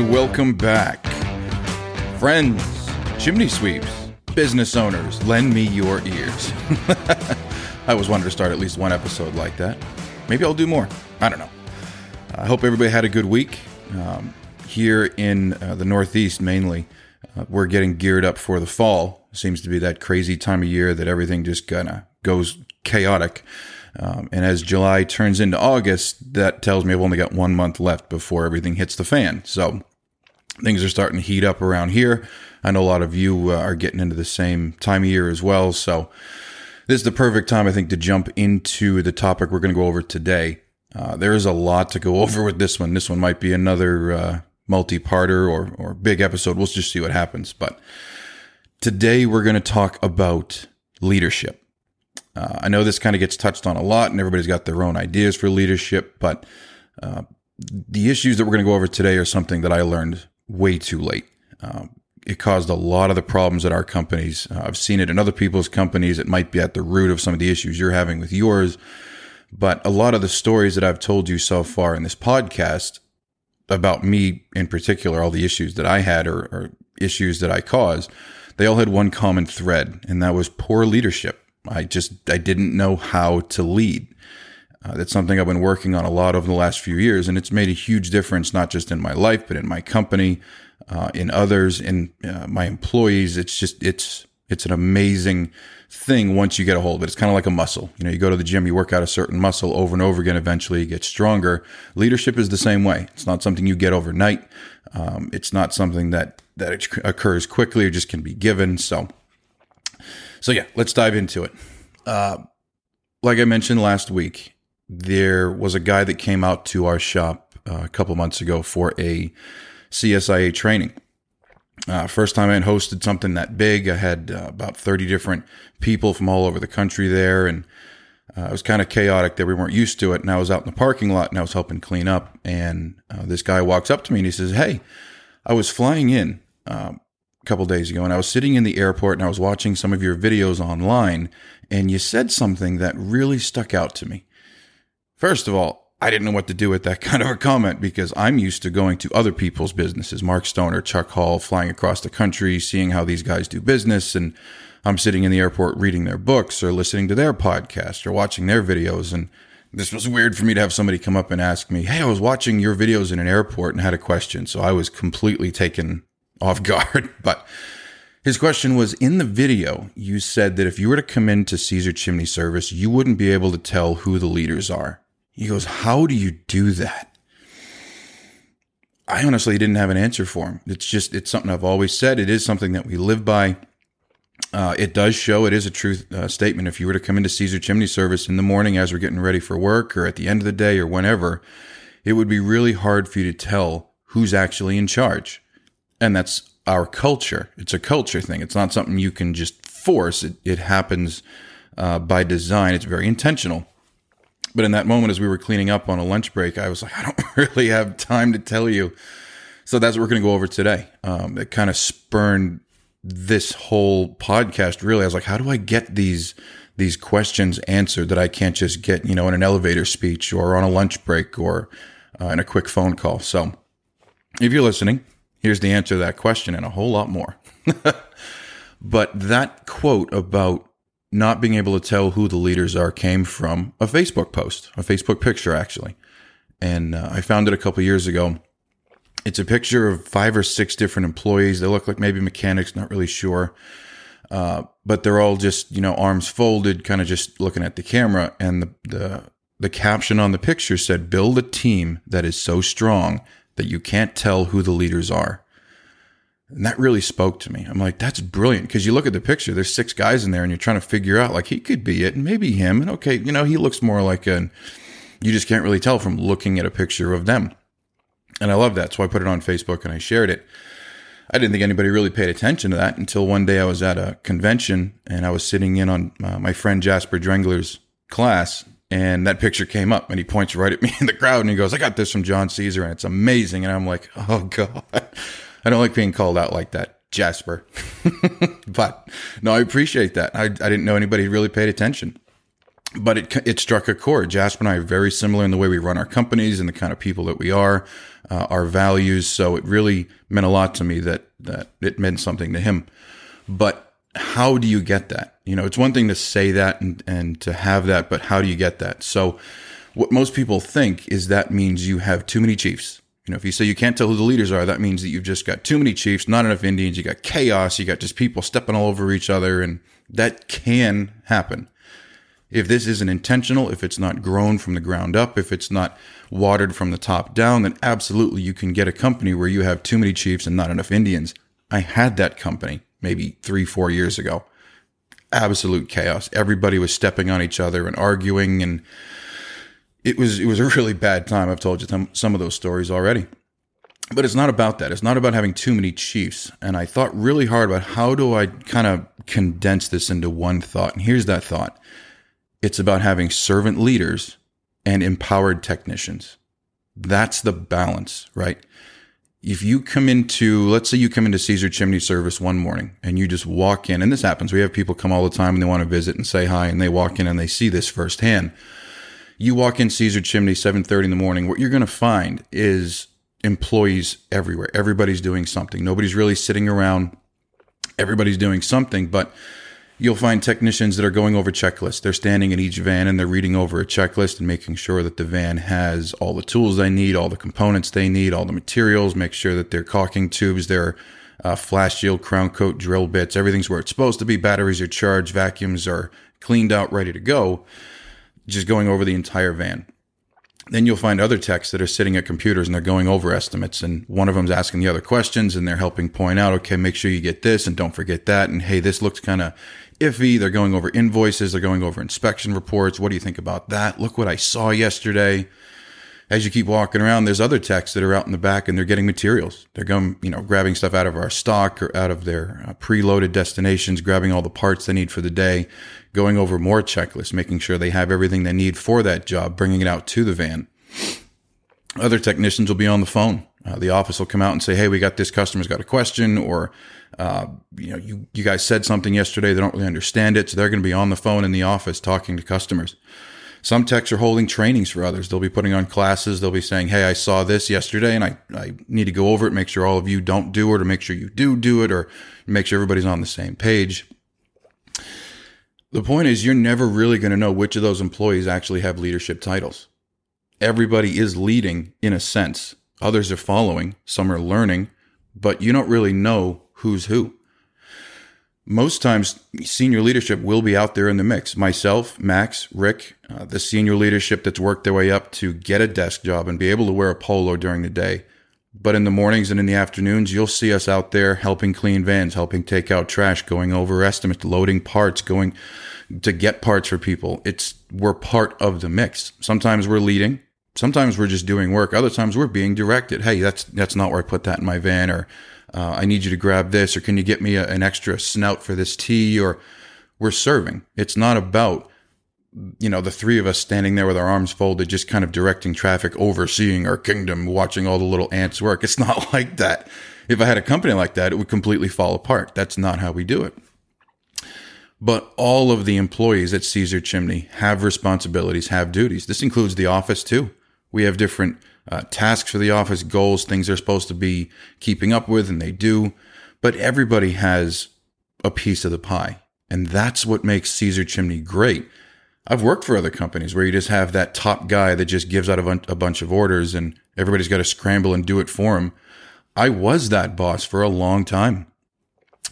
and welcome back. Friends, chimney sweeps, business owners, lend me your ears. I always wanted to start at least one episode like that. Maybe I'll do more. I don't know. I hope everybody had a good week. Um, here in uh, the Northeast, mainly, uh, we're getting geared up for the fall. Seems to be that crazy time of year that everything just kind of goes chaotic. Um, and as July turns into August, that tells me I've only got one month left before everything hits the fan. So things are starting to heat up around here. I know a lot of you uh, are getting into the same time of year as well. So this is the perfect time, I think, to jump into the topic we're going to go over today. Uh, there is a lot to go over with this one. This one might be another uh, multi-parter or, or big episode. We'll just see what happens. But today we're going to talk about leadership. Uh, I know this kind of gets touched on a lot, and everybody's got their own ideas for leadership, but uh, the issues that we're going to go over today are something that I learned way too late. Um, it caused a lot of the problems at our companies. Uh, I've seen it in other people's companies. It might be at the root of some of the issues you're having with yours. But a lot of the stories that I've told you so far in this podcast about me in particular, all the issues that I had or, or issues that I caused, they all had one common thread, and that was poor leadership. I just I didn't know how to lead. Uh, that's something I've been working on a lot over the last few years, and it's made a huge difference not just in my life, but in my company, uh, in others, in uh, my employees. It's just it's it's an amazing thing once you get a hold of it. It's kind of like a muscle. You know, you go to the gym, you work out a certain muscle over and over again. Eventually, you get stronger. Leadership is the same way. It's not something you get overnight. Um, it's not something that that occurs quickly or just can be given. So so yeah, let's dive into it. Uh, like I mentioned last week, there was a guy that came out to our shop uh, a couple months ago for a CSIA training. Uh, first time I had hosted something that big. I had uh, about 30 different people from all over the country there, and uh, it was kind of chaotic that we weren't used to it. And I was out in the parking lot and I was helping clean up. And uh, this guy walks up to me and he says, Hey, I was flying in. Um, a couple days ago, and I was sitting in the airport and I was watching some of your videos online, and you said something that really stuck out to me. First of all, I didn't know what to do with that kind of a comment because I'm used to going to other people's businesses, Mark Stoner, Chuck Hall, flying across the country, seeing how these guys do business. And I'm sitting in the airport reading their books or listening to their podcast or watching their videos. And this was weird for me to have somebody come up and ask me, Hey, I was watching your videos in an airport and had a question. So I was completely taken off guard. But his question was in the video, you said that if you were to come into Caesar Chimney Service, you wouldn't be able to tell who the leaders are. He goes, How do you do that? I honestly didn't have an answer for him. It's just, it's something I've always said. It is something that we live by. Uh, it does show it is a truth uh, statement. If you were to come into Caesar Chimney Service in the morning as we're getting ready for work or at the end of the day or whenever, it would be really hard for you to tell who's actually in charge and that's our culture. It's a culture thing. It's not something you can just force. It, it happens uh, by design. It's very intentional. But in that moment, as we were cleaning up on a lunch break, I was like, I don't really have time to tell you. So that's what we're going to go over today. Um, it kind of spurned this whole podcast. Really, I was like, how do I get these these questions answered that I can't just get, you know, in an elevator speech or on a lunch break or uh, in a quick phone call? So, if you're listening, Here's the answer to that question and a whole lot more. but that quote about not being able to tell who the leaders are came from a Facebook post, a Facebook picture, actually. And uh, I found it a couple years ago. It's a picture of five or six different employees. They look like maybe mechanics, not really sure. Uh, but they're all just, you know, arms folded, kind of just looking at the camera. And the, the, the caption on the picture said, build a team that is so strong that you can't tell who the leaders are. And that really spoke to me. I'm like, that's brilliant. Because you look at the picture, there's six guys in there, and you're trying to figure out, like, he could be it, and maybe him. And okay, you know, he looks more like a, you just can't really tell from looking at a picture of them. And I love that. So I put it on Facebook and I shared it. I didn't think anybody really paid attention to that until one day I was at a convention and I was sitting in on uh, my friend Jasper Drengler's class and that picture came up and he points right at me in the crowd and he goes, I got this from John Caesar and it's amazing. And I'm like, oh God, I don't like being called out like that, Jasper. but no, I appreciate that. I, I didn't know anybody really paid attention. but it it struck a chord. Jasper and I are very similar in the way we run our companies and the kind of people that we are, uh, our values. So it really meant a lot to me that that it meant something to him. But how do you get that? You know, it's one thing to say that and and to have that, but how do you get that? So what most people think is that means you have too many chiefs. You know, if you say you can't tell who the leaders are, that means that you've just got too many chiefs, not enough Indians, you got chaos, you got just people stepping all over each other, and that can happen if this isn't intentional, if it's not grown from the ground up, if it's not watered from the top down, then absolutely you can get a company where you have too many chiefs and not enough Indians. I had that company maybe three, four years ago. Absolute chaos. Everybody was stepping on each other and arguing, and it was it was a really bad time. I've told you some some of those stories already. But it's not about that. It's not about having too many chiefs. And I thought really hard about how do I kind of condense this into one thought. And here's that thought it's about having servant leaders and empowered technicians. That's the balance, right? If you come into, let's say you come into Caesar Chimney Service one morning and you just walk in, and this happens. We have people come all the time and they want to visit and say hi, and they walk in and they see this firsthand. You walk in Caesar Chimney 7:30 in the morning. What you're going to find is employees everywhere. Everybody's doing something. Nobody's really sitting around. Everybody's doing something, but you'll find technicians that are going over checklists. They're standing in each van and they're reading over a checklist and making sure that the van has all the tools they need, all the components they need, all the materials, make sure that their caulking tubes, their uh, flash shield, crown coat, drill bits, everything's where it's supposed to be. Batteries are charged, vacuums are cleaned out, ready to go. Just going over the entire van. Then you'll find other techs that are sitting at computers and they're going over estimates, and one of them's asking the other questions, and they're helping point out, okay, make sure you get this, and don't forget that, and hey, this looks kind of iffy. They're going over invoices. They're going over inspection reports. What do you think about that? Look what I saw yesterday. As you keep walking around, there's other techs that are out in the back and they're getting materials. They're going, you know, grabbing stuff out of our stock or out of their uh, preloaded destinations, grabbing all the parts they need for the day, going over more checklists, making sure they have everything they need for that job, bringing it out to the van. Other technicians will be on the phone. Uh, the office will come out and say, "Hey, we got this customer's got a question," or uh, you know, you, you guys said something yesterday. They don't really understand it. So they're going to be on the phone in the office talking to customers. Some techs are holding trainings for others. They'll be putting on classes. They'll be saying, Hey, I saw this yesterday and I, I need to go over it, make sure all of you don't do it or make sure you do do it or make sure everybody's on the same page. The point is, you're never really going to know which of those employees actually have leadership titles. Everybody is leading in a sense. Others are following. Some are learning, but you don't really know who's who. Most times, senior leadership will be out there in the mix. Myself, Max, Rick, uh, the senior leadership that's worked their way up to get a desk job and be able to wear a polo during the day. But in the mornings and in the afternoons, you'll see us out there helping clean vans, helping take out trash, going over estimates, loading parts, going to get parts for people. It's we're part of the mix. Sometimes we're leading, sometimes we're just doing work. Other times we're being directed. Hey, that's that's not where I put that in my van, or uh, I need you to grab this, or can you get me a, an extra snout for this tee? Or we're serving. It's not about, you know, the three of us standing there with our arms folded, just kind of directing traffic, overseeing our kingdom, watching all the little ants work. It's not like that. If I had a company like that, it would completely fall apart. That's not how we do it. But all of the employees at Caesar Chimney have responsibilities, have duties. This includes the office too. We have different uh, tasks for the office, goals, things they're supposed to be keeping up with, and they do. But everybody has a piece of the pie. And that's what makes Caesar Chimney great. I've worked for other companies where you just have that top guy that just gives out a, a bunch of orders and everybody's got to scramble and do it for him. I was that boss for a long time.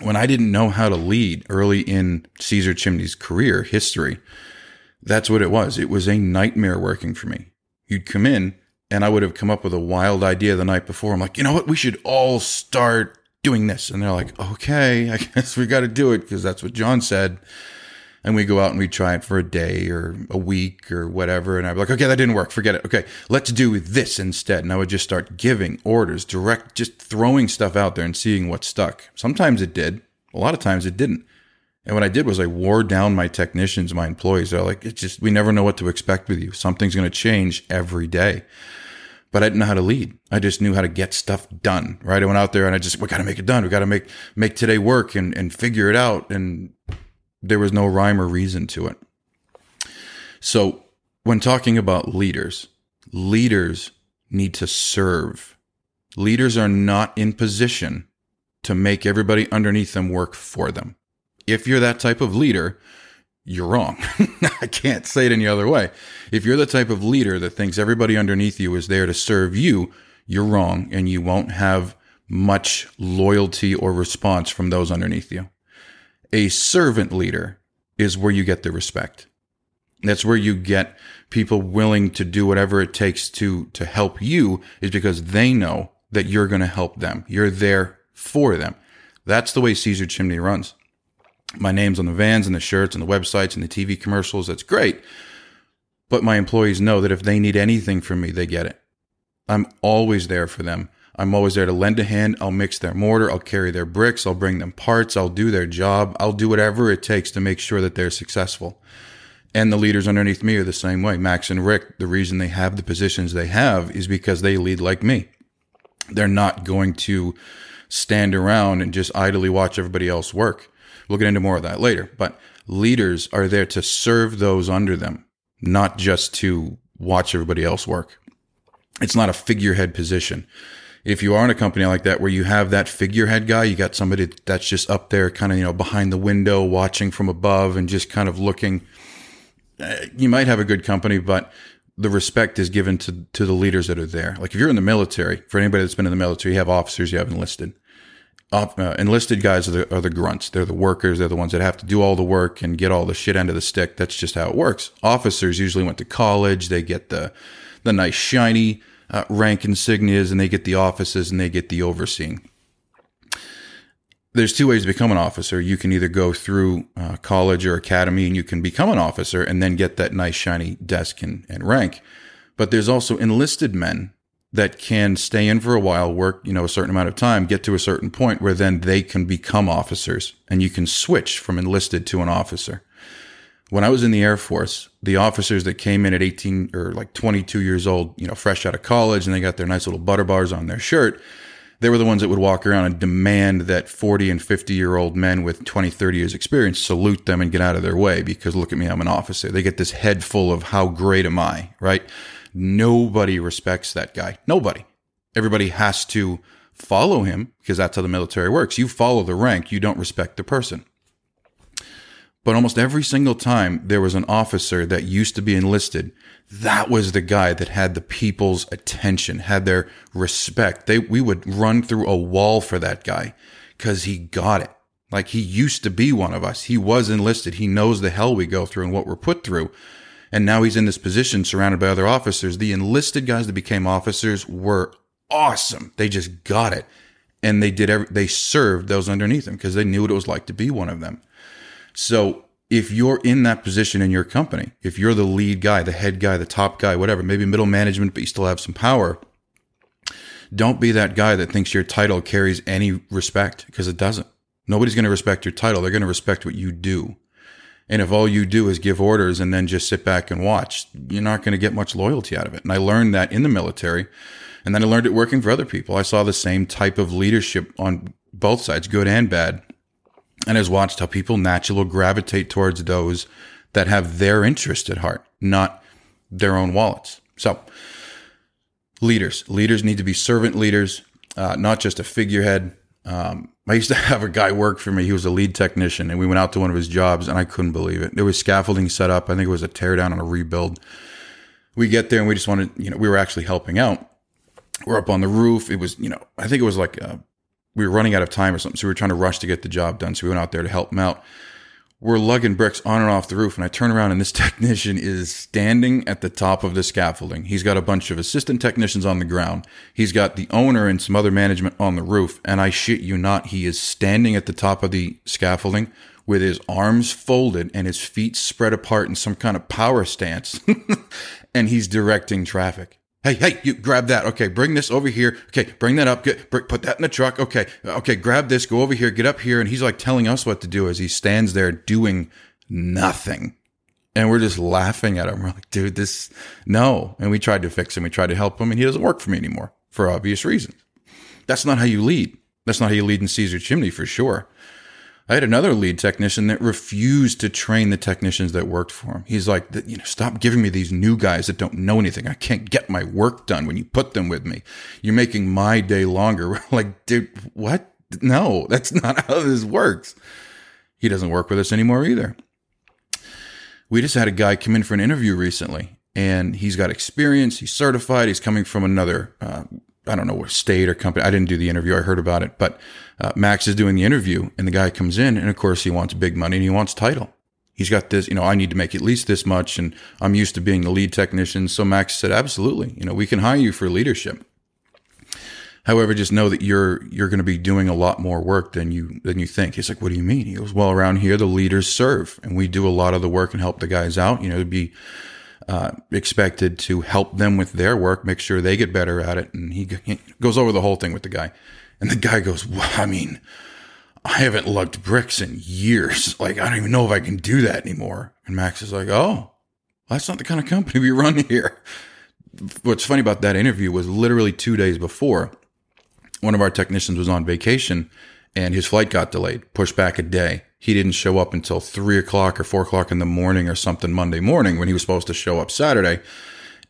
When I didn't know how to lead early in Caesar Chimney's career history, that's what it was. It was a nightmare working for me. You'd come in and I would have come up with a wild idea the night before. I'm like, you know what? We should all start doing this. And they're like, okay, I guess we got to do it because that's what John said. And we go out and we try it for a day or a week or whatever. And I'd be like, okay, that didn't work. Forget it. Okay, let's do this instead. And I would just start giving orders, direct, just throwing stuff out there and seeing what stuck. Sometimes it did. A lot of times it didn't. And what I did was I wore down my technicians, my employees. They're like, it's just, we never know what to expect with you. Something's going to change every day but I didn't know how to lead. I just knew how to get stuff done. Right. I went out there and I just, we got to make it done. We got to make, make today work and, and figure it out. And there was no rhyme or reason to it. So, when talking about leaders, leaders need to serve. Leaders are not in position to make everybody underneath them work for them. If you're that type of leader, you're wrong. I can't say it any other way. If you're the type of leader that thinks everybody underneath you is there to serve you, you're wrong and you won't have much loyalty or response from those underneath you. A servant leader is where you get the respect. That's where you get people willing to do whatever it takes to, to help you is because they know that you're going to help them. You're there for them. That's the way Caesar Chimney runs. My name's on the vans and the shirts and the websites and the TV commercials. That's great. But my employees know that if they need anything from me, they get it. I'm always there for them. I'm always there to lend a hand. I'll mix their mortar. I'll carry their bricks. I'll bring them parts. I'll do their job. I'll do whatever it takes to make sure that they're successful. And the leaders underneath me are the same way. Max and Rick, the reason they have the positions they have is because they lead like me. They're not going to stand around and just idly watch everybody else work. We'll get into more of that later. But leaders are there to serve those under them, not just to watch everybody else work. It's not a figurehead position. If you are in a company like that where you have that figurehead guy, you got somebody that's just up there kind of, you know, behind the window watching from above and just kind of looking uh, you might have a good company, but the respect is given to to the leaders that are there. Like if you're in the military, for anybody that's been in the military, you have officers, you have enlisted. Uh, enlisted guys are the, are the grunts. They're the workers. They're the ones that have to do all the work and get all the shit end of the stick. That's just how it works. Officers usually went to college. They get the the nice shiny uh, rank insignias, and they get the offices and they get the overseeing there's two ways to become an officer. You can either go through uh, college or academy and you can become an officer and then get that nice shiny desk and, and rank. But there's also enlisted men that can stay in for a while, work, you know, a certain amount of time, get to a certain point where then they can become officers and you can switch from enlisted to an officer. When I was in the Air Force, the officers that came in at 18 or like 22 years old, you know, fresh out of college and they got their nice little butter bars on their shirt, they were the ones that would walk around and demand that 40 and 50 year old men with 20, 30 years experience salute them and get out of their way because look at me, I'm an officer. They get this head full of how great am I, right? Nobody respects that guy. Nobody. Everybody has to follow him because that's how the military works. You follow the rank, you don't respect the person. But almost every single time there was an officer that used to be enlisted that was the guy that had the people's attention, had their respect. They, we would run through a wall for that guy because he got it. Like he used to be one of us. He was enlisted. He knows the hell we go through and what we're put through. And now he's in this position surrounded by other officers. The enlisted guys that became officers were awesome. They just got it. And they did every, they served those underneath them because they knew what it was like to be one of them. So if you're in that position in your company, if you're the lead guy, the head guy, the top guy, whatever, maybe middle management, but you still have some power, don't be that guy that thinks your title carries any respect because it doesn't. Nobody's going to respect your title. They're going to respect what you do. And if all you do is give orders and then just sit back and watch, you're not going to get much loyalty out of it. And I learned that in the military. And then I learned it working for other people. I saw the same type of leadership on both sides, good and bad and has watched how people naturally gravitate towards those that have their interest at heart, not their own wallets. So, leaders, leaders need to be servant leaders, uh, not just a figurehead. Um, I used to have a guy work for me. He was a lead technician, and we went out to one of his jobs, and I couldn't believe it. There was scaffolding set up. I think it was a teardown and a rebuild. We get there, and we just wanted, you know, we were actually helping out. We're up on the roof. It was, you know, I think it was like a we were running out of time or something. So we were trying to rush to get the job done. So we went out there to help him out. We're lugging bricks on and off the roof. And I turn around and this technician is standing at the top of the scaffolding. He's got a bunch of assistant technicians on the ground. He's got the owner and some other management on the roof. And I shit you not, he is standing at the top of the scaffolding with his arms folded and his feet spread apart in some kind of power stance. and he's directing traffic. Hey, hey, you grab that. Okay, bring this over here. Okay, bring that up. Get, put that in the truck. Okay, okay, grab this. Go over here. Get up here. And he's like telling us what to do as he stands there doing nothing. And we're just laughing at him. We're like, dude, this, no. And we tried to fix him. We tried to help him, and he doesn't work for me anymore for obvious reasons. That's not how you lead. That's not how you lead in Caesar Chimney for sure. I had another lead technician that refused to train the technicians that worked for him. He's like, you know, stop giving me these new guys that don't know anything. I can't get my work done when you put them with me. You're making my day longer. Like, dude, what? No, that's not how this works. He doesn't work with us anymore either. We just had a guy come in for an interview recently and he's got experience. He's certified. He's coming from another, uh, I don't know what state or company. I didn't do the interview. I heard about it, but uh, Max is doing the interview and the guy comes in and of course he wants big money and he wants title. He's got this, you know, I need to make at least this much and I'm used to being the lead technician. So Max said, absolutely. You know, we can hire you for leadership. However, just know that you're you're going to be doing a lot more work than you than you think. He's like, "What do you mean?" He goes, "Well, around here, the leaders serve, and we do a lot of the work and help the guys out. You know, to be uh, expected to help them with their work, make sure they get better at it." And he, he goes over the whole thing with the guy, and the guy goes, well, "I mean, I haven't lugged bricks in years. Like, I don't even know if I can do that anymore." And Max is like, "Oh, that's not the kind of company we run here." What's funny about that interview was literally two days before one of our technicians was on vacation and his flight got delayed, pushed back a day. He didn't show up until three o'clock or four o'clock in the morning or something Monday morning when he was supposed to show up Saturday.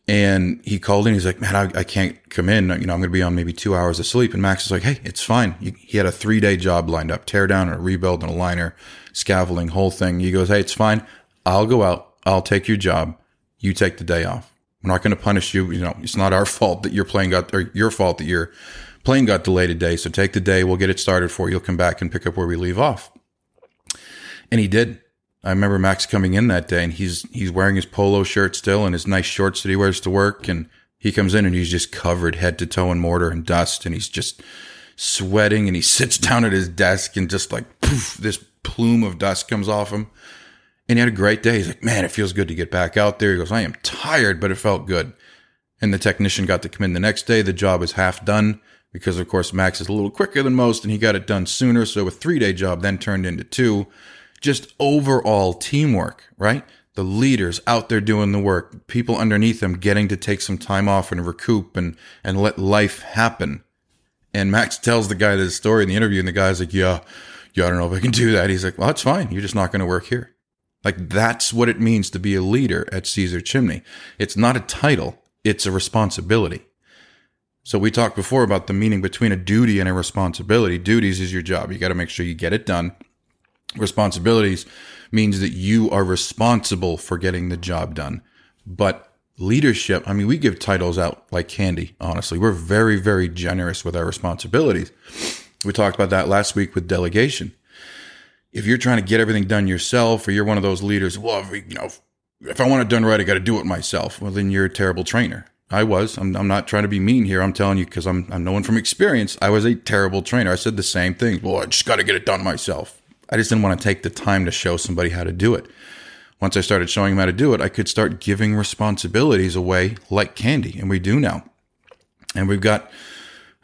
And he called in. He's like, man, I, I can't come in. You know, I'm going to be on maybe two hours of sleep. And Max is like, hey, it's fine. He had a three day job lined up, tear down and a rebuild and a liner, scaffolding, whole thing. He goes, hey, it's fine. I'll go out. I'll take your job. You take the day off. We're not going to punish you. You know, it's not our fault that your plane got, or your fault that your plane got delayed a day. So take the day. We'll get it started for you. You'll come back and pick up where we leave off. And he did. I remember Max coming in that day and he's, he's wearing his polo shirt still and his nice shorts that he wears to work. And he comes in and he's just covered head to toe in mortar and dust. And he's just sweating and he sits down at his desk and just like poof, this plume of dust comes off him. And he had a great day. He's like, man, it feels good to get back out there. He goes, I am tired, but it felt good. And the technician got to come in the next day. The job is half done because of course Max is a little quicker than most and he got it done sooner. So a three day job then turned into two. Just overall teamwork, right? The leaders out there doing the work, people underneath them getting to take some time off and recoup and, and let life happen. And Max tells the guy this story in the interview and the guy's like, yeah, yeah, I don't know if I can do that. He's like, well, that's fine. You're just not going to work here. Like that's what it means to be a leader at Caesar Chimney. It's not a title. It's a responsibility. So we talked before about the meaning between a duty and a responsibility. Duties is your job. You got to make sure you get it done. Responsibilities means that you are responsible for getting the job done. But leadership, I mean, we give titles out like candy, honestly. We're very, very generous with our responsibilities. We talked about that last week with delegation. If you're trying to get everything done yourself, or you're one of those leaders, well, you know, if I want it done right, I got to do it myself. Well, then you're a terrible trainer. I was. I'm, I'm not trying to be mean here. I'm telling you because I'm, I'm knowing from experience. I was a terrible trainer. I said the same thing. Well, I just got to get it done myself. I just didn't want to take the time to show somebody how to do it. Once I started showing them how to do it, I could start giving responsibilities away like candy, and we do now. And we've got,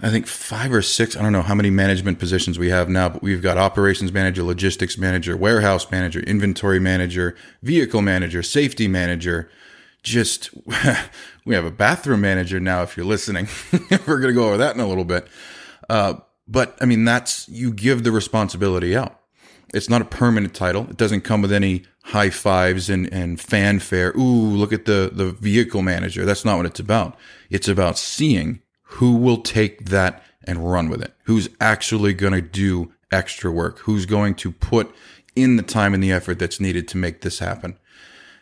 I think, five or six. I don't know how many management positions we have now, but we've got operations manager, logistics manager, warehouse manager, inventory manager, vehicle manager, safety manager just we have a bathroom manager now if you're listening we're going to go over that in a little bit uh, but i mean that's you give the responsibility out it's not a permanent title. It doesn't come with any high fives and, and fanfare. Ooh look at the the vehicle manager. That's not what it's about. It's about seeing who will take that and run with it. Who's actually going to do extra work. Who's going to put in the time and the effort that's needed to make this happen.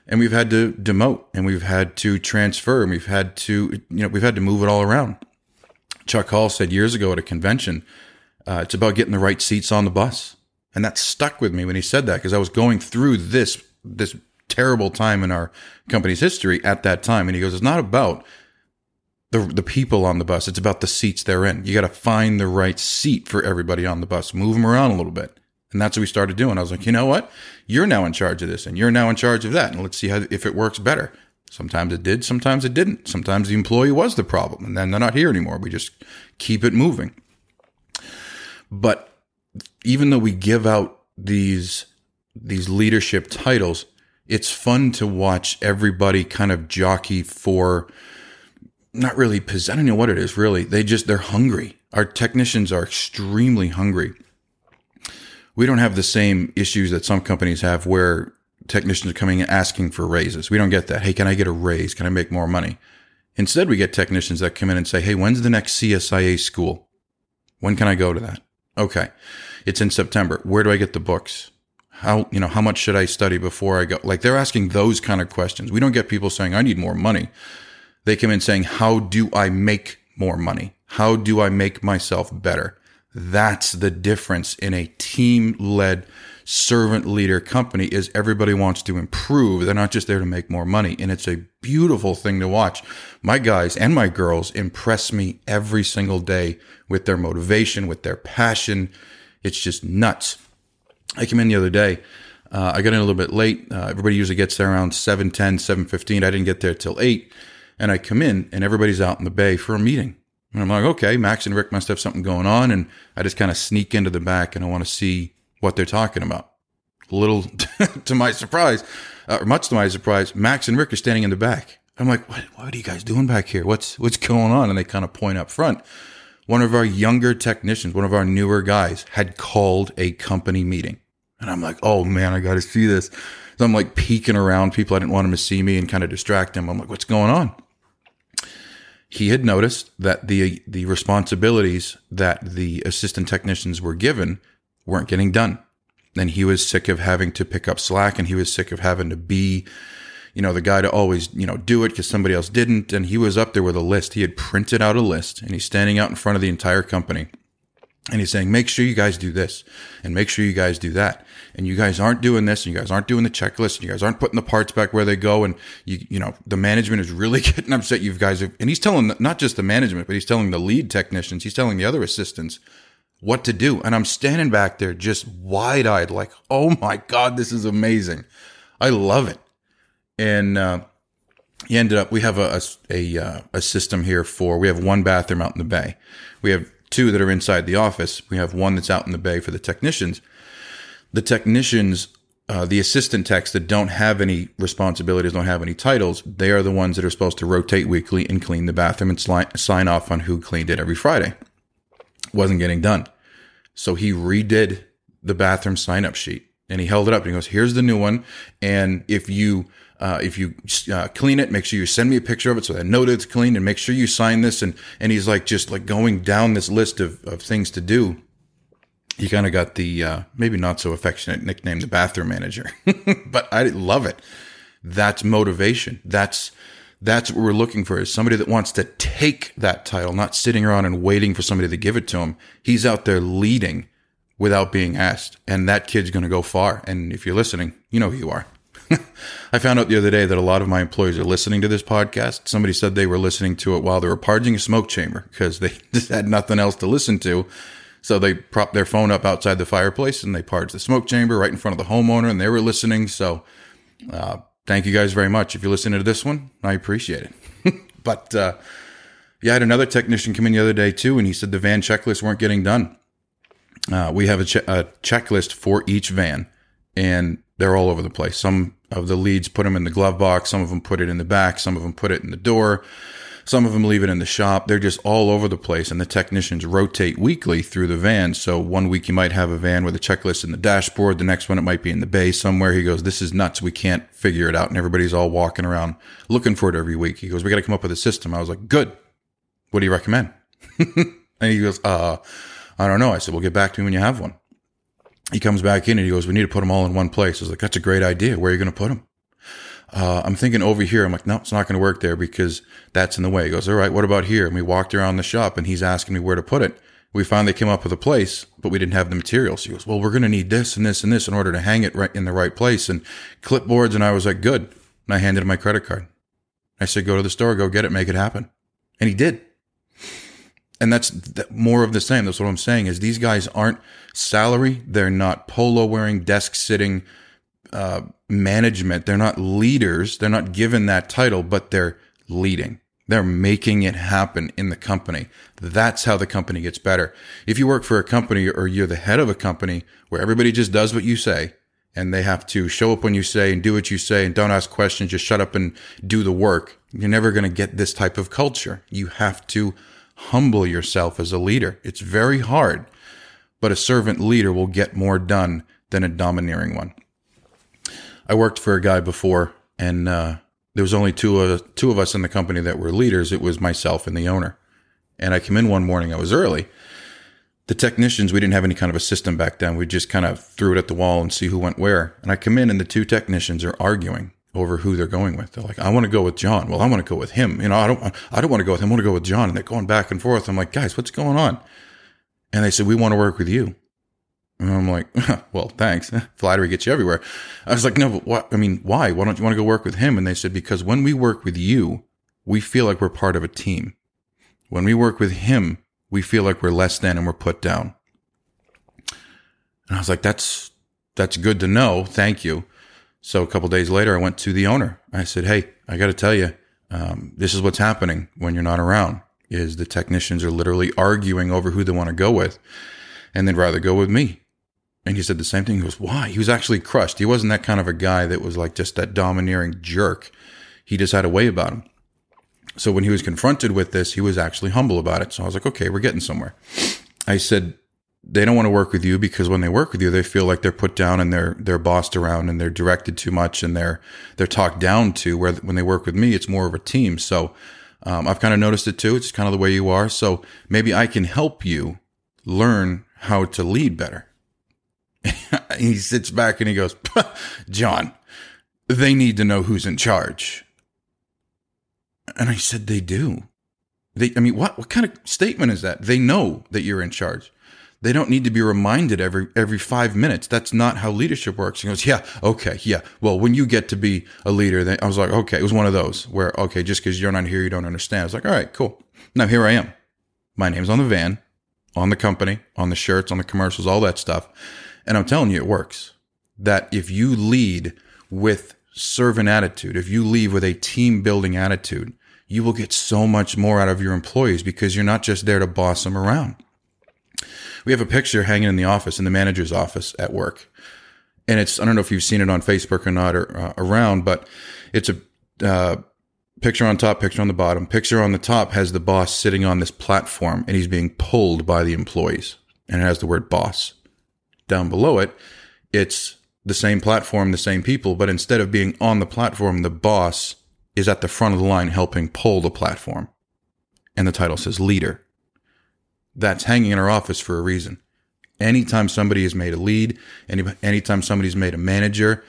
And we've had to demote and we've had to transfer and we've had to you know we've had to move it all around. Chuck hall said years ago at a convention uh, it's about getting the right seats on the bus and that stuck with me when he said that because i was going through this this terrible time in our company's history at that time and he goes it's not about the, the people on the bus it's about the seats they're in you got to find the right seat for everybody on the bus move them around a little bit and that's what we started doing. I was like, you know what? You're now in charge of this and you're now in charge of that. And let's see how, if it works better. Sometimes it did, sometimes it didn't. Sometimes the employee was the problem and then they're not here anymore. We just keep it moving. But even though we give out these, these leadership titles, it's fun to watch everybody kind of jockey for not really, I don't know what it is really. They just, they're hungry. Our technicians are extremely hungry we don't have the same issues that some companies have where technicians are coming and asking for raises. We don't get that. Hey, can I get a raise? Can I make more money? Instead, we get technicians that come in and say, Hey, when's the next CSIA school? When can I go to that? Okay. It's in September. Where do I get the books? How, you know, how much should I study before I go? Like they're asking those kind of questions. We don't get people saying, I need more money. They come in saying, how do I make more money? How do I make myself better? That's the difference in a team led servant leader company is everybody wants to improve. They're not just there to make more money. And it's a beautiful thing to watch. My guys and my girls impress me every single day with their motivation, with their passion. It's just nuts. I came in the other day. Uh, I got in a little bit late. Uh, everybody usually gets there around 7.10, 7.15. I didn't get there till 8. And I come in and everybody's out in the bay for a meeting. And I'm like, okay, Max and Rick must have something going on. And I just kind of sneak into the back and I want to see what they're talking about. A little to my surprise, uh, or much to my surprise, Max and Rick are standing in the back. I'm like, what, what are you guys doing back here? What's, what's going on? And they kind of point up front. One of our younger technicians, one of our newer guys had called a company meeting. And I'm like, oh man, I got to see this. So I'm like peeking around people. I didn't want them to see me and kind of distract them. I'm like, what's going on? He had noticed that the the responsibilities that the assistant technicians were given weren't getting done. And he was sick of having to pick up slack and he was sick of having to be, you know, the guy to always, you know, do it because somebody else didn't. And he was up there with a list. He had printed out a list and he's standing out in front of the entire company. And he's saying, make sure you guys do this and make sure you guys do that. And you guys aren't doing this and you guys aren't doing the checklist and you guys aren't putting the parts back where they go. And you, you know, the management is really getting upset. You guys are, and he's telling not just the management, but he's telling the lead technicians, he's telling the other assistants, what to do. And I'm standing back there just wide eyed, like, oh my God, this is amazing. I love it. And, uh, he ended up, we have a, a, a, uh, a, system here for, we have one bathroom out in the bay. We have two that are inside the office. We have one that's out in the bay for the technicians. The technicians, uh, the assistant techs that don't have any responsibilities, don't have any titles, they are the ones that are supposed to rotate weekly and clean the bathroom and sli- sign off on who cleaned it every Friday. Wasn't getting done. So he redid the bathroom sign up sheet and he held it up and he goes, here's the new one. And if you, uh, if you uh, clean it, make sure you send me a picture of it so I know that it's clean and make sure you sign this. And, and he's like, just like going down this list of, of things to do. He kind of got the, uh, maybe not so affectionate nickname, the bathroom manager, but I love it. That's motivation. That's, that's what we're looking for is somebody that wants to take that title, not sitting around and waiting for somebody to give it to him. He's out there leading without being asked. And that kid's going to go far. And if you're listening, you know who you are. I found out the other day that a lot of my employees are listening to this podcast. Somebody said they were listening to it while they were parging a smoke chamber because they just had nothing else to listen to. So they propped their phone up outside the fireplace and they parged the smoke chamber right in front of the homeowner and they were listening. So, uh, thank you guys very much. If you're listening to this one, I appreciate it. but uh, yeah, I had another technician come in the other day too, and he said the van checklists weren't getting done. Uh, we have a, che- a, checklist for each van, and they're all over the place. Some of the leads put them in the glove box, some of them put it in the back, some of them put it in the door. Some of them leave it in the shop. They're just all over the place, and the technicians rotate weekly through the van. So one week you might have a van with a checklist in the dashboard. The next one it might be in the bay somewhere. He goes, "This is nuts. We can't figure it out." And everybody's all walking around looking for it every week. He goes, "We got to come up with a system." I was like, "Good. What do you recommend?" and he goes, "Uh, I don't know." I said, "Well, get back to me when you have one." He comes back in and he goes, "We need to put them all in one place." I was like, "That's a great idea. Where are you going to put them?" uh, I'm thinking over here. I'm like, no, it's not going to work there because that's in the way. He goes, all right, what about here? And we walked around the shop and he's asking me where to put it. We finally came up with a place, but we didn't have the materials. He goes, well, we're going to need this and this and this in order to hang it right in the right place and clipboards. And I was like, good. And I handed him my credit card. I said, go to the store, go get it, make it happen. And he did. And that's more of the same. That's what I'm saying is these guys aren't salary. They're not polo wearing, desk sitting, uh, management. They're not leaders. They're not given that title, but they're leading. They're making it happen in the company. That's how the company gets better. If you work for a company or you're the head of a company where everybody just does what you say and they have to show up when you say and do what you say and don't ask questions, just shut up and do the work, you're never going to get this type of culture. You have to humble yourself as a leader. It's very hard but a servant leader will get more done than a domineering one. I worked for a guy before, and uh, there was only two two of us in the company that were leaders. It was myself and the owner. And I came in one morning. I was early. The technicians, we didn't have any kind of a system back then. We just kind of threw it at the wall and see who went where. And I come in, and the two technicians are arguing over who they're going with. They're like, "I want to go with John." Well, I want to go with him. You know, I don't. I don't want to go with him. I want to go with John. And they're going back and forth. I'm like, guys, what's going on? And they said, we want to work with you. And I'm like, well, thanks. Flattery gets you everywhere. I was like, no, but what? I mean, why? Why don't you want to go work with him? And they said, because when we work with you, we feel like we're part of a team. When we work with him, we feel like we're less than and we're put down. And I was like, that's, that's good to know. Thank you. So a couple days later, I went to the owner. I said, Hey, I got to tell you, um, this is what's happening when you're not around is the technicians are literally arguing over who they want to go with and they'd rather go with me. And he said the same thing. He goes, why? He was actually crushed. He wasn't that kind of a guy that was like just that domineering jerk. He just had a way about him. So when he was confronted with this, he was actually humble about it. So I was like, okay, we're getting somewhere. I said, they don't want to work with you because when they work with you, they feel like they're put down and they're they're bossed around and they're directed too much and they're they're talked down to. Where when they work with me, it's more of a team. So um, I've kind of noticed it too. It's kind of the way you are. So maybe I can help you learn how to lead better. he sits back and he goes, John, they need to know who's in charge. And I said, they do. They, I mean, what, what kind of statement is that? They know that you're in charge. They don't need to be reminded every every five minutes. That's not how leadership works. He goes, yeah, okay, yeah. Well, when you get to be a leader, then I was like, okay, it was one of those where, okay, just because you're not here, you don't understand. I was like, all right, cool. Now here I am. My name's on the van, on the company, on the shirts, on the commercials, all that stuff. And I'm telling you, it works. That if you lead with servant attitude, if you lead with a team building attitude, you will get so much more out of your employees because you're not just there to boss them around we have a picture hanging in the office, in the manager's office at work. And it's, I don't know if you've seen it on Facebook or not or uh, around, but it's a uh, picture on top, picture on the bottom. Picture on the top has the boss sitting on this platform and he's being pulled by the employees. And it has the word boss. Down below it, it's the same platform, the same people, but instead of being on the platform, the boss is at the front of the line helping pull the platform. And the title says leader that's hanging in our office for a reason. Anytime somebody has made a lead, any, anytime somebody's made a manager,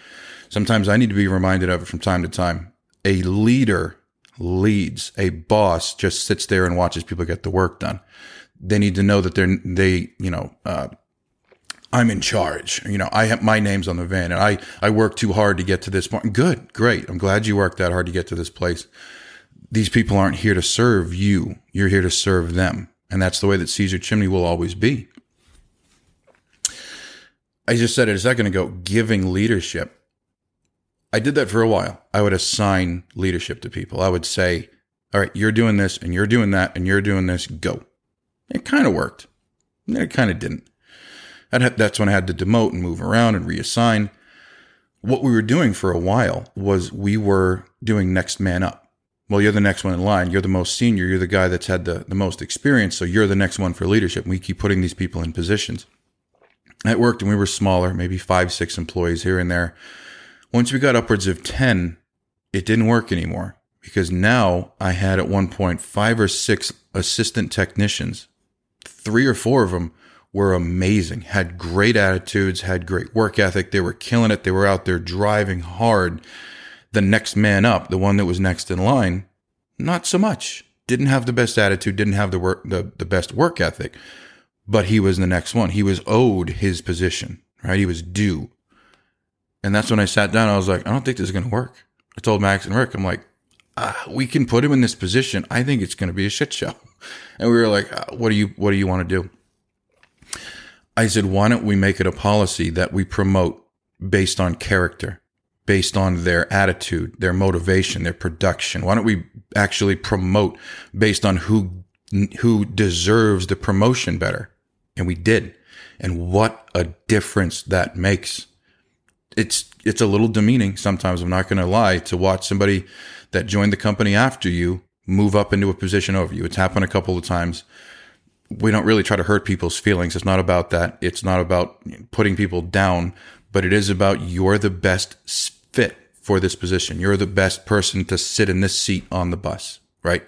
sometimes I need to be reminded of it from time to time. A leader leads, a boss just sits there and watches people get the work done. They need to know that they're, they, you know, uh, I'm in charge. You know, I have my name's on the van and I, I work too hard to get to this point. Good. Great. I'm glad you worked that hard to get to this place. These people aren't here to serve you. You're here to serve them. And that's the way that Caesar Chimney will always be. I just said it a second ago giving leadership. I did that for a while. I would assign leadership to people. I would say, all right, you're doing this and you're doing that and you're doing this, go. It kind of worked. It kind of didn't. That's when I had to demote and move around and reassign. What we were doing for a while was we were doing next man up well, you're the next one in line. You're the most senior. You're the guy that's had the, the most experience. So you're the next one for leadership. And we keep putting these people in positions. It worked and we were smaller, maybe five, six employees here and there. Once we got upwards of 10, it didn't work anymore because now I had at one point five or six assistant technicians. Three or four of them were amazing, had great attitudes, had great work ethic. They were killing it. They were out there driving hard the next man up, the one that was next in line, not so much. Didn't have the best attitude, didn't have the work, the, the best work ethic, but he was the next one. He was owed his position, right? He was due. And that's when I sat down. I was like, I don't think this is going to work. I told Max and Rick, I'm like, ah, we can put him in this position. I think it's going to be a shit show. And we were like, ah, what do you, what do you want to do? I said, why don't we make it a policy that we promote based on character? Based on their attitude, their motivation, their production? Why don't we actually promote based on who who deserves the promotion better? And we did. And what a difference that makes. It's it's a little demeaning sometimes, I'm not going to lie, to watch somebody that joined the company after you move up into a position over you. It's happened a couple of times. we don't really try to hurt people's feelings. It's not about that. It's not about putting people down, but it is about you're the best fit for this position. You're the best person to sit in this seat on the bus, right?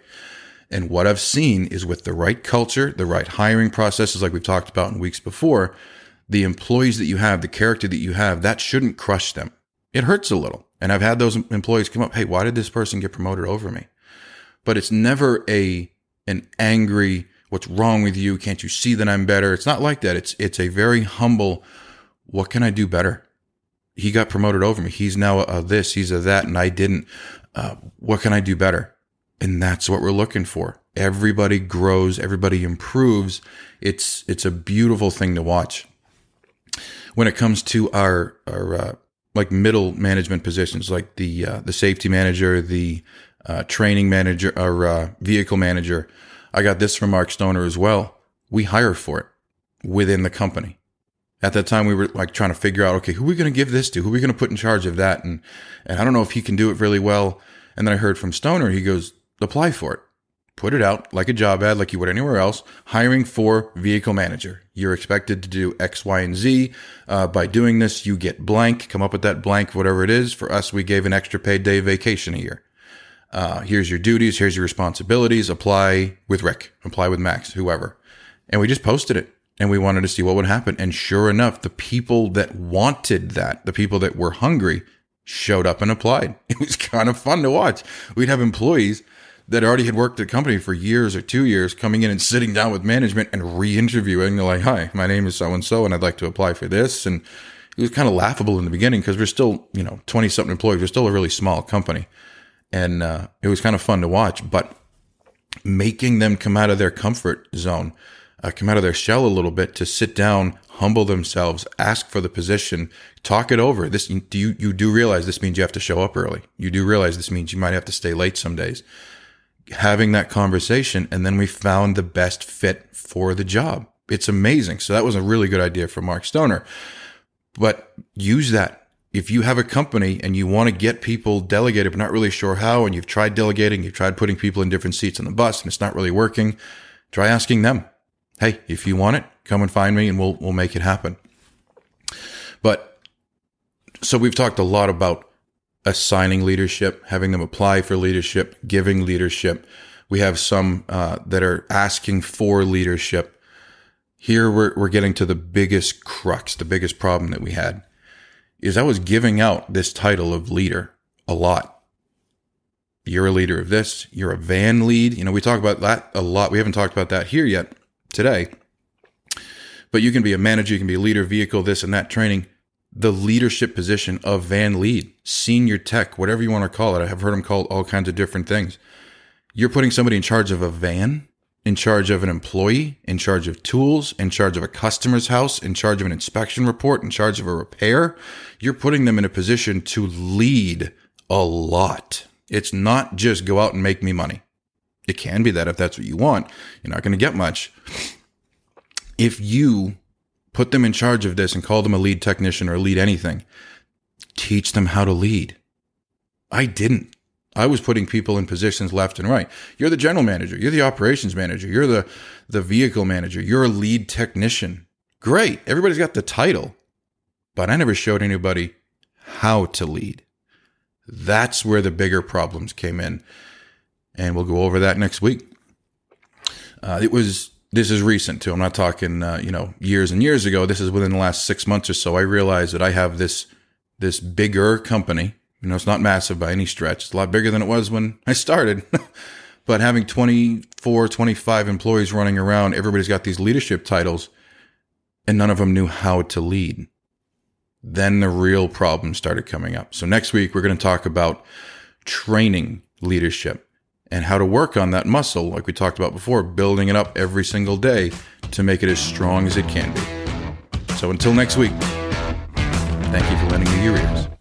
And what I've seen is with the right culture, the right hiring processes, like we've talked about in weeks before, the employees that you have, the character that you have, that shouldn't crush them. It hurts a little. And I've had those employees come up, hey, why did this person get promoted over me? But it's never a an angry, what's wrong with you? Can't you see that I'm better? It's not like that. It's it's a very humble, what can I do better? He got promoted over me. He's now a, this, he's a that, and I didn't. Uh, what can I do better? And that's what we're looking for. Everybody grows, everybody improves. It's it's a beautiful thing to watch. When it comes to our our uh, like middle management positions, like the uh, the safety manager, the uh, training manager, or uh, vehicle manager, I got this from Mark Stoner as well. We hire for it within the company. At that time, we were like trying to figure out, okay, who are we going to give this to? Who are we going to put in charge of that? And and I don't know if he can do it really well. And then I heard from Stoner, he goes, apply for it. Put it out like a job ad, like you would anywhere else. Hiring for vehicle manager. You're expected to do X, Y, and Z. Uh, by doing this, you get blank. Come up with that blank, whatever it is. For us, we gave an extra paid day vacation a year. Uh, here's your duties. Here's your responsibilities. Apply with Rick. Apply with Max. Whoever. And we just posted it and we wanted to see what would happen. And sure enough, the people that wanted that, the people that were hungry, showed up and applied. It was kind of fun to watch. We'd have employees that already had worked at the company for years or two years coming in and sitting down with management and re-interviewing. They're like, hi, my name is so and so, and I'd like to apply for this. And it was kind of laughable in the beginning because we're still, you know, 20 something employees. We're still a really small company. And uh, it was kind of fun to watch, but making them come out of their comfort zone, uh, come out of their shell a little bit to sit down, humble themselves, ask for the position, talk it over. This, do you, you do realize this means you have to show up early. You do realize this means you might have to stay late some days having that conversation and then we found the best fit for the job. It's amazing. So that was a really good idea for Mark Stoner. But use that. If you have a company and you want to get people delegated, but not really sure how, and you've tried delegating, you've tried putting people in different seats on the bus and it's not really working, try asking them, Hey, if you want it, come and find me and we'll, we'll make it happen. But so we've talked a lot about assigning leadership, having them apply for leadership, giving leadership. We have some uh, that are asking for leadership. Here we're, we're getting to the biggest crux, the biggest problem that we had is I was giving out this title of leader a lot. You're a leader of this. You're a van lead. You know, we talk about that a lot. We haven't talked about that here yet today. But you can be a manager, you can be a leader, vehicle, this and that training the leadership position of van lead, senior tech, whatever you want to call it. I have heard them called all kinds of different things. You're putting somebody in charge of a van, in charge of an employee, in charge of tools, in charge of a customer's house, in charge of an inspection report, in charge of a repair. You're putting them in a position to lead a lot. It's not just go out and make me money. It can be that if that's what you want. You're not going to get much. If you put them in charge of this and call them a lead technician or lead anything. Teach them how to lead. I didn't. I was putting people in positions left and right. You're the general manager. You're the operations manager. You're the, the vehicle manager. You're a lead technician. Great. Everybody's got the title, but I never showed anybody how to lead. That's where the bigger problems came in. And we'll go over that next week. Uh, it was this is recent too. I'm not talking, uh, you know, years and years ago. This is within the last six months or so. I realized that I have this, this bigger company. You know, it's not massive by any stretch. It's a lot bigger than it was when I started. but having 24, 25 employees running around, everybody's got these leadership titles and none of them knew how to lead. Then the real problems started coming up. So next week, we're going to talk about training leadership and how to work on that muscle, like we talked about before, building it up every single day to make it as strong as it can be. So until next week, thank you for lending me your ears.